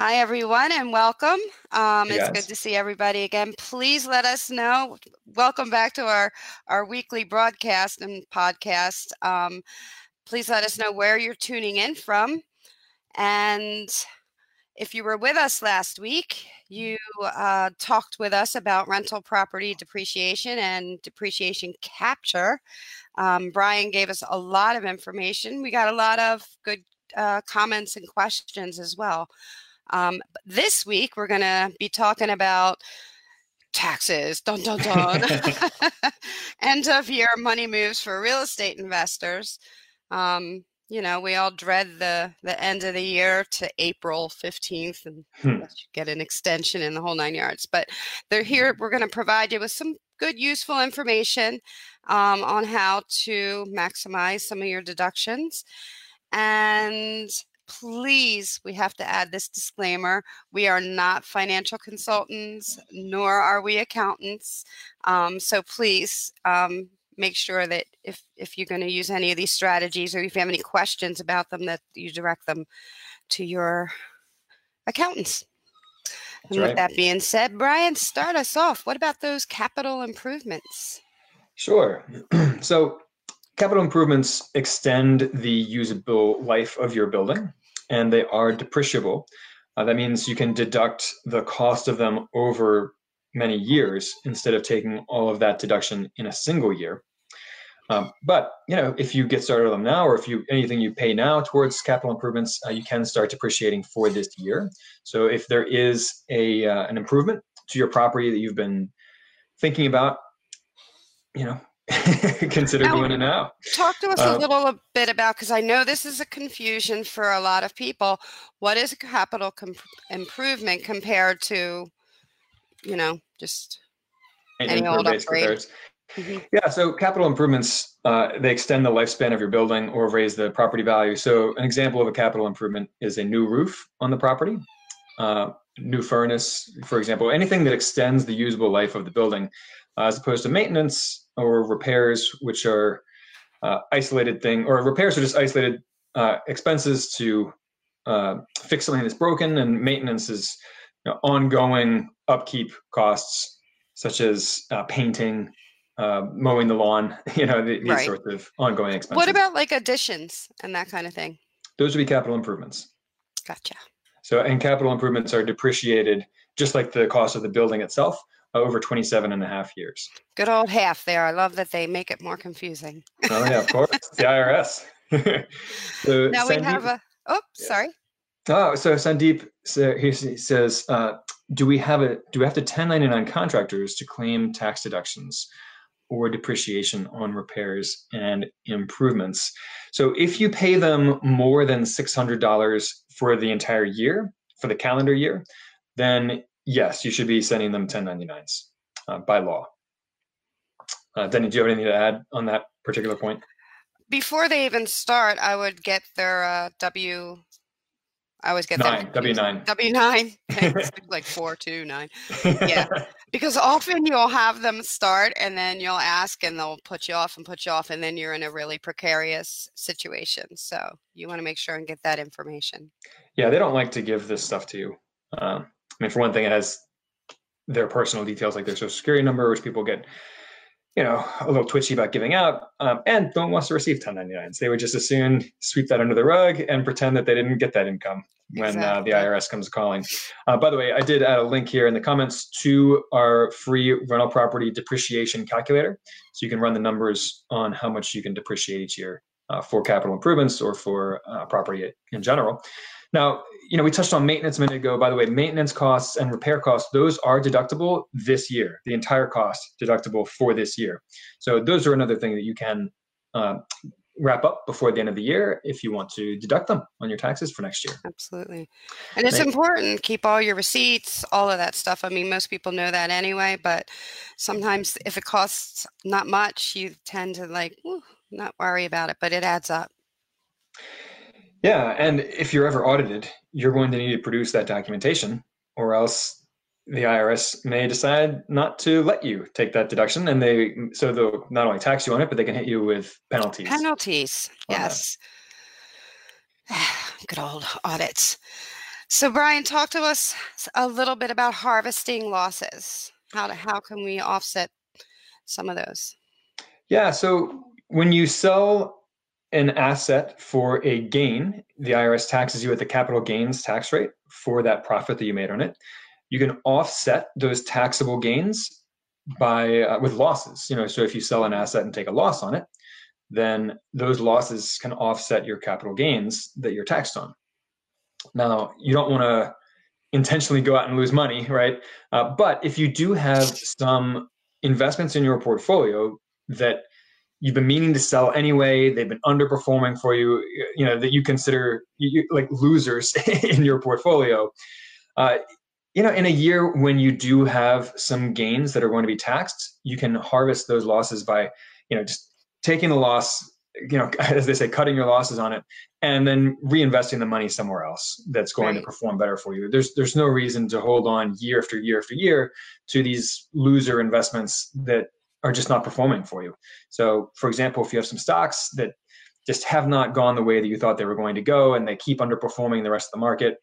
Hi, everyone, and welcome. Um, Hey, it's good to see everybody again. Please let us know. Welcome back to our, our weekly broadcast and podcast. Um, please let us know where you're tuning in from. And if you were with us last week, you uh, talked with us about rental property depreciation and depreciation capture. Um, Brian gave us a lot of information. We got a lot of good uh, comments and questions as well. Um, this week, we're going to be talking about taxes, dun dun dun, end of year money moves for real estate investors. Um, you know, we all dread the the end of the year to April fifteenth, and Hmm. get an extension in the whole nine yards. But they're here. We're going to provide you with some good, useful information um, on how to maximize some of your deductions. And please, we have to add this disclaimer we are not financial consultants, nor are we accountants. Um, so please um, make sure that if, if you're going to use any of these strategies or if you have any questions about them, that you direct them to your accountants. And with that being said, Brian, start us off. What about those capital improvements? Sure. so, capital improvements extend the usable life of your building, and they are depreciable. Uh, that means you can deduct the cost of them over many years instead of taking all of that deduction in a single year. Um, but you know, if you get started on them now, or if you anything you pay now towards capital improvements, uh, you can start depreciating for this year. So, if there is a uh, an improvement to your property that you've been thinking about, you know, consider Now- doing it now. Talk to us Uh, a little bit about because I know this is a confusion for a lot of people. What is a capital com- improvement compared to, you know, just Any old upgrade. Mhm. Yeah, so capital improvements uh, they extend the lifespan of your building or raise the property value. So an example of a capital improvement is a new roof on the property, uh, new furnace, for example, anything that extends the usable life of the building, uh, as opposed to maintenance or repairs, which are uh, isolated thing or repairs are just isolated uh, expenses to uh, fix something that's broken, and maintenance is you know, ongoing upkeep costs such as uh, painting, uh, mowing the lawn, you know, these Right. sorts of ongoing expenses. what about like additions and that kind of thing? those would be capital improvements. Gotcha. So, and capital improvements are depreciated just like the cost of the building itself uh, over 27 and a half years. Good old half there. I love that they make it more confusing. Oh, yeah, of course. It's the IRS. so Now we have a. Oh, Yeah. sorry. Oh, so Sandeep so he says, uh, do we have a do we have to 1099 contractors to claim tax deductions or depreciation on repairs and improvements? So if you pay them more than $600 for the entire year, for the calendar year, then yes, you should be sending them 1099s uh, by law. Uh, Deni, do you have anything to add on that particular point? Before they even start, I would get their uh, W. I always get Nine, W nine. W nine. like four two nine. Yeah. Because often you'll have them start and then you'll ask and they'll put you off and put you off and then you're in a really precarious situation. So you want to make sure and get that information. Yeah, they don't like to give this stuff to you. Um, I mean, for one thing, it has their personal details like their social security number, which people get, you know, a little twitchy about giving out, um, and no one wants to receive 1099s. They would just as soon sweep that under the rug and pretend that they didn't get that income when uh, the IRS comes calling. Uh, by the way, I did add a link here in the comments to our free rental property depreciation calculator, so you can run the numbers on how much you can depreciate each year uh, for capital improvements or for uh, property in general. Now, you know, we touched on maintenance a minute ago. By the way, maintenance costs and repair costs, those are deductible this year, the entire cost deductible for this year. So those are another thing that you can uh, wrap up before the end of the year if you want to deduct them on your taxes for next year. Absolutely. And it's important, keep all your receipts, all of that stuff. I mean, most people know that anyway, but sometimes if it costs not much, you tend to like not worry about it, but it adds up. Yeah, and if you're ever audited, you're going to need to produce that documentation or else the IRS may decide not to let you take that deduction, and they so they'll not only tax you on it, but they can hit you with penalties. Penalties, yes. Good old audits. So, Brian, talk to us a little bit about harvesting losses. How to how can we offset some of those? Yeah. So when you sell an asset for a gain, the IRS taxes you at the capital gains tax rate for that profit that you made on it. You can offset those taxable gains by uh, with losses you know so if you sell an asset and take a loss on it then those losses can offset your capital gains that you're taxed on. Now you don't want to intentionally go out and lose money right? Uh, but if you do have some investments in your portfolio that you've been meaning to sell anyway they've been underperforming for you you know that you consider you, like losers in your portfolio uh, you know, in a year when you do have some gains that are going to be taxed, you can harvest those losses by, you know, just taking the loss, you know, as they say, cutting your losses on it, and then reinvesting the money somewhere else that's going right. to perform better for you. There's there's no reason to hold on year after year after year to these loser investments that are just not performing for you. So, for example, if you have some stocks that just have not gone the way that you thought they were going to go and they keep underperforming the rest of the market,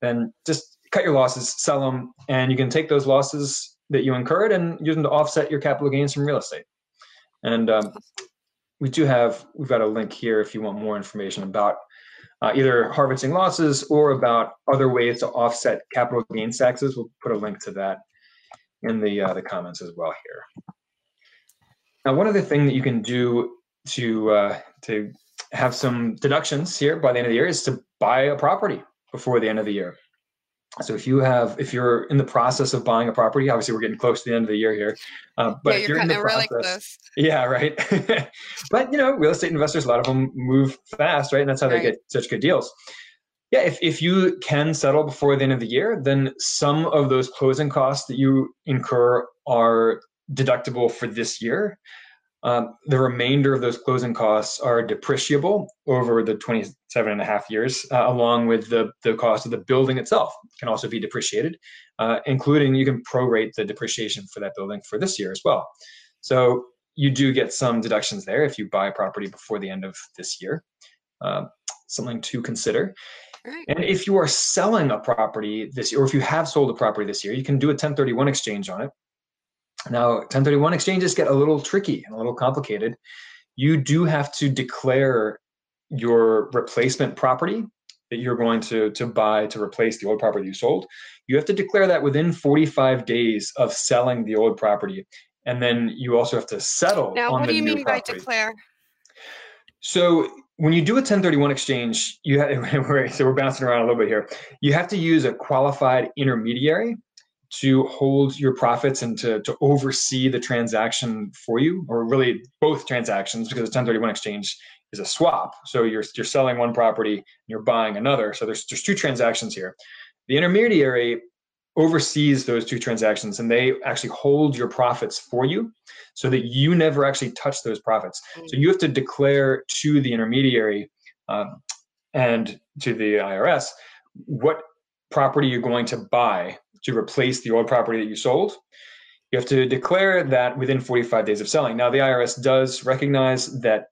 then just cut your losses, sell them, and you can take those losses that you incurred and use them to offset your capital gains from real estate. And um, we do have we've got a link here if you want more information about uh, either harvesting losses or about other ways to offset capital gains taxes. We'll put a link to that in the uh, the comments as well here. Now, one other thing that you can do to uh, to have some deductions here by the end of the year is to buy a property before the end of the year. So if you have, if you're in the process of buying a property, obviously we're getting close to the end of the year here, uh, but yeah, you're, you're in the process, really. Yeah, right. but you know, real estate investors, a lot of them move fast, right? And that's how right. they get such good deals. Yeah, if, if you can settle before the end of the year, then some of those closing costs that you incur are deductible for this year. Um, the remainder of those closing costs are depreciable over the 27 and a half years, uh, along with the, the cost of the building itself can also be depreciated, uh, including you can prorate the depreciation for that building for this year as well. So you do get some deductions there if you buy a property before the end of this year. Uh, something to consider. Right. And if you are selling a property this year, or if you have sold a property this year, you can do a 1031 exchange on it. Now, 1031 exchanges get a little tricky and a little complicated. You do have to declare your replacement property that you're going to, to buy to replace the old property you sold. You have to declare that within 45 days of selling the old property. And then you also have to settle now, what do you mean property. by declare? So when you do a 1031 exchange, you have, so we're bouncing around a little bit here. You have to use a qualified intermediary to hold your profits and to, to oversee the transaction for you, or really both transactions, because a 1031 exchange is a swap. So you're you're selling one property, and you're buying another. So there's there's two transactions here. The intermediary oversees those two transactions and they actually hold your profits for you so that you never actually touch those profits. Mm. So you have to declare to the intermediary um, and to the IRS what property you're going to buy to replace the old property that you sold. You have to declare that within 45 days of selling. Now, the IRS does recognize that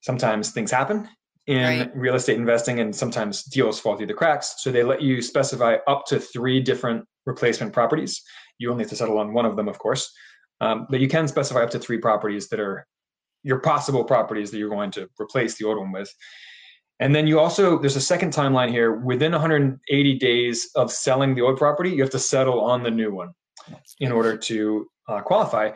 sometimes things happen in right. real estate investing and sometimes deals fall through the cracks. So they let you specify up to three different replacement properties. You only have to settle on one of them, of course. Um, but you can specify up to three properties that are your possible properties that you're going to replace the old one with. And then you also, there's a second timeline here. Within 180 days of selling the old property, you have to settle on the new one in order to uh, qualify.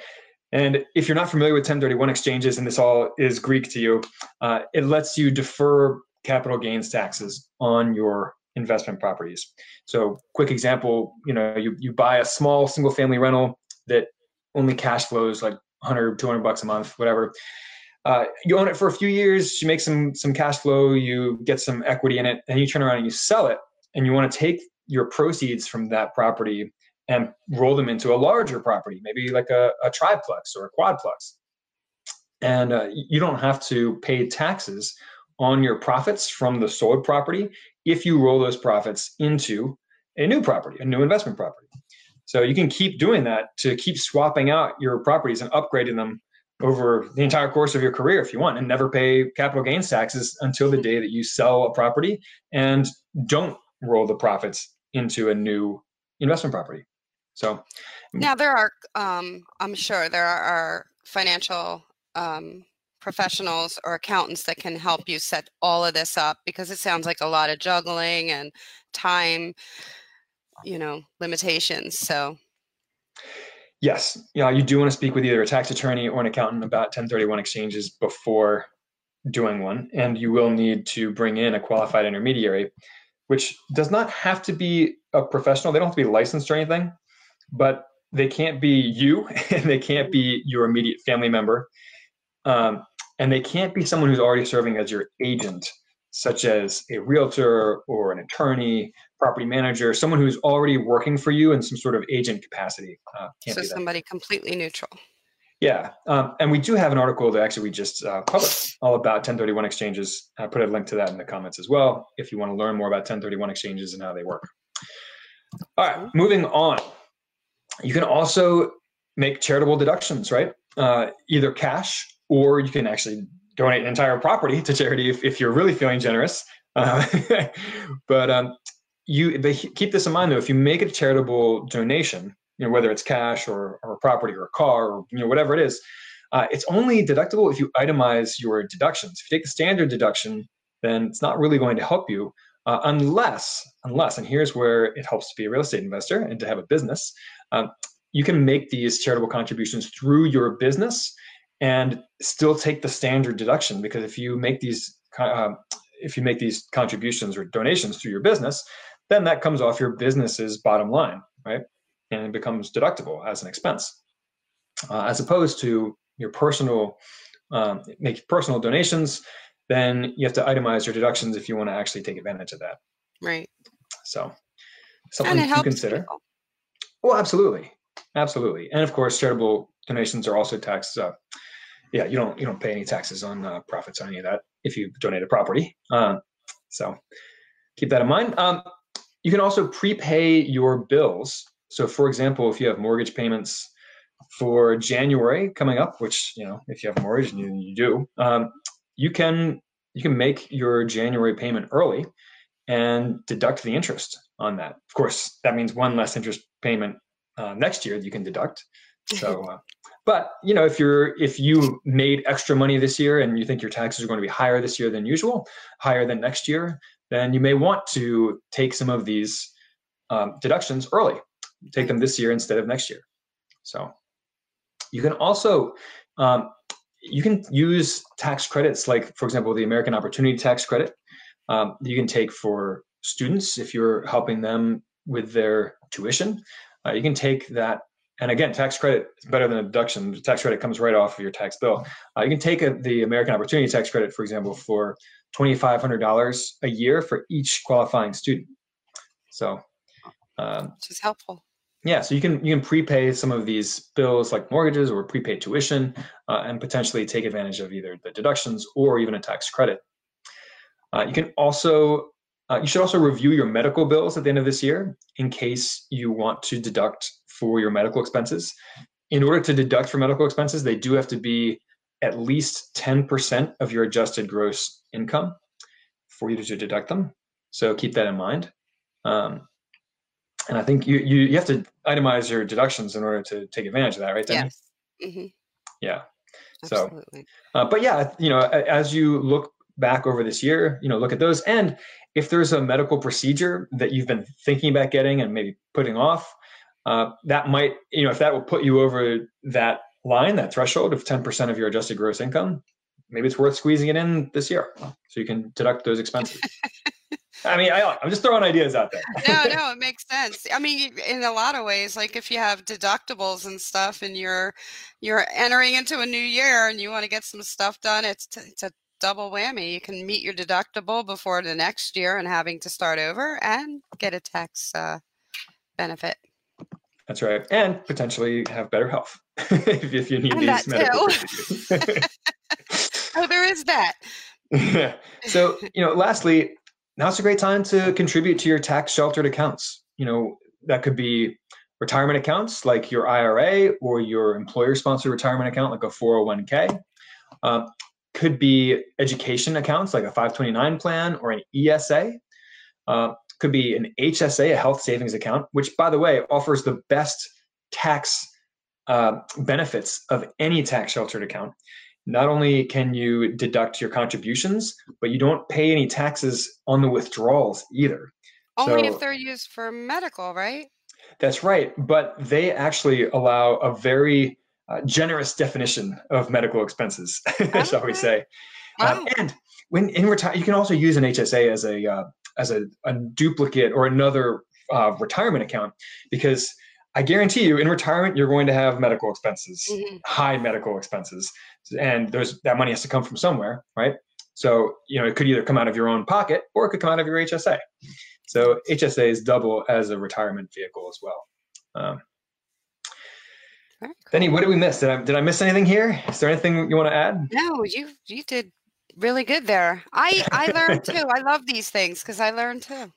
And if you're not familiar with 1031 exchanges, and this all is Greek to you, uh, it lets you defer capital gains taxes on your investment properties. So, quick example, you know, you, you buy a small single family rental that only cash flows like 100, 200 bucks a month, whatever uh, you own it for a few years, you make some some cash flow, you get some equity in it, and you turn around and you sell it, and you want to take your proceeds from that property and roll them into a larger property, maybe like a, a triplex or a quadplex. And uh, you don't have to pay taxes on your profits from the sold property if you roll those profits into a new property, a new investment property. So you can keep doing that to keep swapping out your properties and upgrading them over the entire course of your career if you want and never pay capital gains taxes until the day that you sell a property and don't roll the profits into a new investment property. So now there are, um, I'm sure there are financial um, professionals or accountants that can help you set all of this up because it sounds like a lot of juggling and time, you know, limitations. So Yes, yeah, you do want to speak with either a tax attorney or an accountant about 1031 exchanges before doing one, and you will need to bring in a qualified intermediary, which does not have to be a professional. They don't have to be licensed or anything, but they can't be you, and they can't be your immediate family member, um, and they can't be someone who's already serving as your agent, such as a realtor or an attorney property manager, someone who's already working for you in some sort of agent capacity. Uh, so somebody completely neutral. Yeah, um, and we do have an article that actually we just uh, published all about 1031 exchanges. I put a link to that in the comments as well if you want to learn more about 1031 exchanges and how they work. All right, moving on. You can also make charitable deductions, right? Uh, either cash or you can actually donate an entire property to charity if, if you're really feeling generous. Uh, but um, you keep this in mind though if you make a charitable donation you know whether it's cash or, or property or a car or you know whatever it is uh, it's only deductible if you itemize your deductions if you take the standard deduction then it's not really going to help you uh, unless unless and here's where it helps to be a real estate investor and to have a business um, you can make these charitable contributions through your business and still take the standard deduction because if you make these uh, if you make these contributions or donations through your business then that comes off your business's bottom line, right? And it becomes deductible as an expense, uh, as opposed to your personal um, make personal donations. Then you have to itemize your deductions if you want to actually take advantage of that. Right. So something to consider. People. Well, absolutely, absolutely, and of course, charitable donations are also taxed. Uh, yeah, you don't you don't pay any taxes on uh, profits on any of that if you donate a property. Um, so keep that in mind. Um, you can also prepay your bills. So, for example, if you have mortgage payments for January coming up, which you know, if you have a mortgage and you, you do, um, you can you can make your January payment early and deduct the interest on that. Of course, that means one less interest payment uh, next year that you can deduct. So, uh, but you know, if you're if you made extra money this year and you think your taxes are going to be higher this year than usual, higher than next year, then you may want to take some of these um, deductions early. Take them this year instead of next year. So you can also um, you can use tax credits like, for example, the American Opportunity Tax Credit. Um, you can take for students if you're helping them with their tuition. Uh, you can take that and again, tax credit is better than a deduction. The tax credit comes right off of your tax bill. Uh, you can take a, the American Opportunity Tax Credit, for example, for $2,500 a year for each qualifying student. So, um, which is helpful. Yeah, so you can you can prepay some of these bills like mortgages or prepaid tuition, uh, and potentially take advantage of either the deductions or even a tax credit. Uh, you can also uh, you should also review your medical bills at the end of this year in case you want to deduct for your medical expenses. In order to deduct for medical expenses, they do have to be at least 10% of your adjusted gross income for you to deduct them. So keep that in mind. Um, and I think you, you, you have to itemize your deductions in order to take advantage of that, right? Yes. Mm-hmm. Yeah. Absolutely. So, uh, but yeah, you know, as you look back over this year, you know, look at those. And if there's a medical procedure that you've been thinking about getting and maybe putting off, uh, that might, you know, if that will put you over that line, that threshold of 10% of your adjusted gross income, maybe it's worth squeezing it in this year so you can deduct those expenses. I mean, I, I'm just throwing ideas out there. no, no, it makes sense. I mean, in a lot of ways, like if you have deductibles and stuff, and you're you're entering into a new year and you want to get some stuff done, it's t- it's a double whammy. You can meet your deductible before the next year and having to start over, and get a tax uh, benefit. That's right, and potentially have better health if, if you need And these medical. Oh, there is that. Yeah. So, you know, lastly, now's a great time to contribute to your tax sheltered accounts. You know, that could be retirement accounts like your IRA or your employer sponsored retirement account like a 401k. Um, could be education accounts like a 529 plan or an ESA. Uh, could be an HSA, a health savings account, which, by the way, offers the best tax uh, benefits of any tax sheltered account. Not only can you deduct your contributions, but you don't pay any taxes on the withdrawals either. Only So- if they're used for medical, right? That's right. But they actually allow a very uh, generous definition of medical expenses, shall we say. Uh, and when in retire, you can also use an HSA as a uh, as a, a duplicate or another uh, retirement account because I guarantee you, in retirement, you're going to have medical expenses, Mhm. high medical expenses, and there's that money has to come from somewhere, right? So you know it could either come out of your own pocket or it could come out of your HSA. So HSA is double as a retirement vehicle as well. Um, cool. Deni, what did we miss? Did I did I miss anything here? Is there anything you want to add? No, you you did really good there. I I learned too. I love these things because I learned too.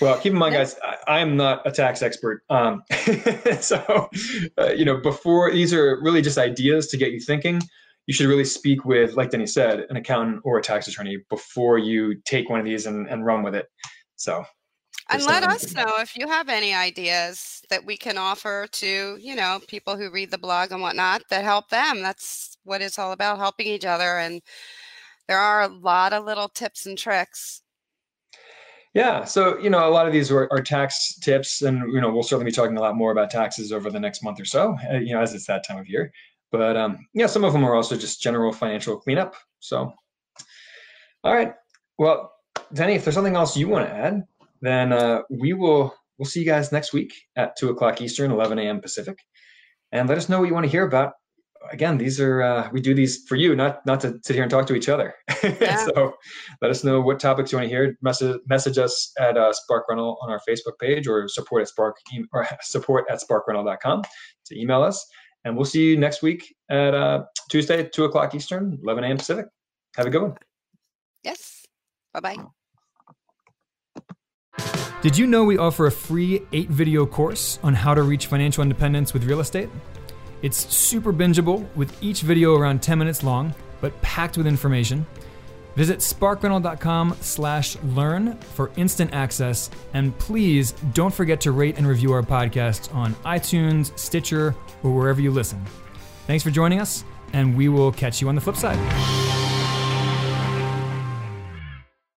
Well, keep in mind, guys, I, am not a tax expert. Um, so, uh, you know, before these are really just ideas to get you thinking. You should really speak with, like Deni said, an accountant or a tax attorney before you take one of these and, and run with it. So, And let us know if you have any ideas that we can offer to, you know, people who read the blog and whatnot that help them. That's what it's all about, helping each other. And there are a lot of little tips and tricks. yeah. So, you know, a lot of these are, are tax tips, and you know, we'll certainly be talking a lot more about taxes over the next month or so. Uh, you know, as it's that time of year. But um, yeah, some of them are also just general financial cleanup. So, all right. Well, Deni, if there's something else you want to add, then uh, we will we'll see you guys next week at two o'clock Eastern, eleven a.m. Pacific, and let us know what you want to hear about. Again, these are uh, we do these for you, not not to sit here and talk to each other. Yeah. so let us know what topics you want to hear. Message message us at uh, Spark Rental on our Facebook page or support at Spark or support at sparkrental.com to email us. And we'll see you next week at uh, Tuesday, two o'clock Eastern, eleven a.m. Pacific. Have a good one. Yes. Bye bye. Did you know we offer a free eight video course on how to reach financial independence with real estate? It's super bingeable with each video around 10 minutes long, but packed with information. Visit sparkrental.com slash learn for instant access. And please don't forget to rate and review our podcast on iTunes, Stitcher, or wherever you listen. Thanks for joining us, and we will catch you on the flip side.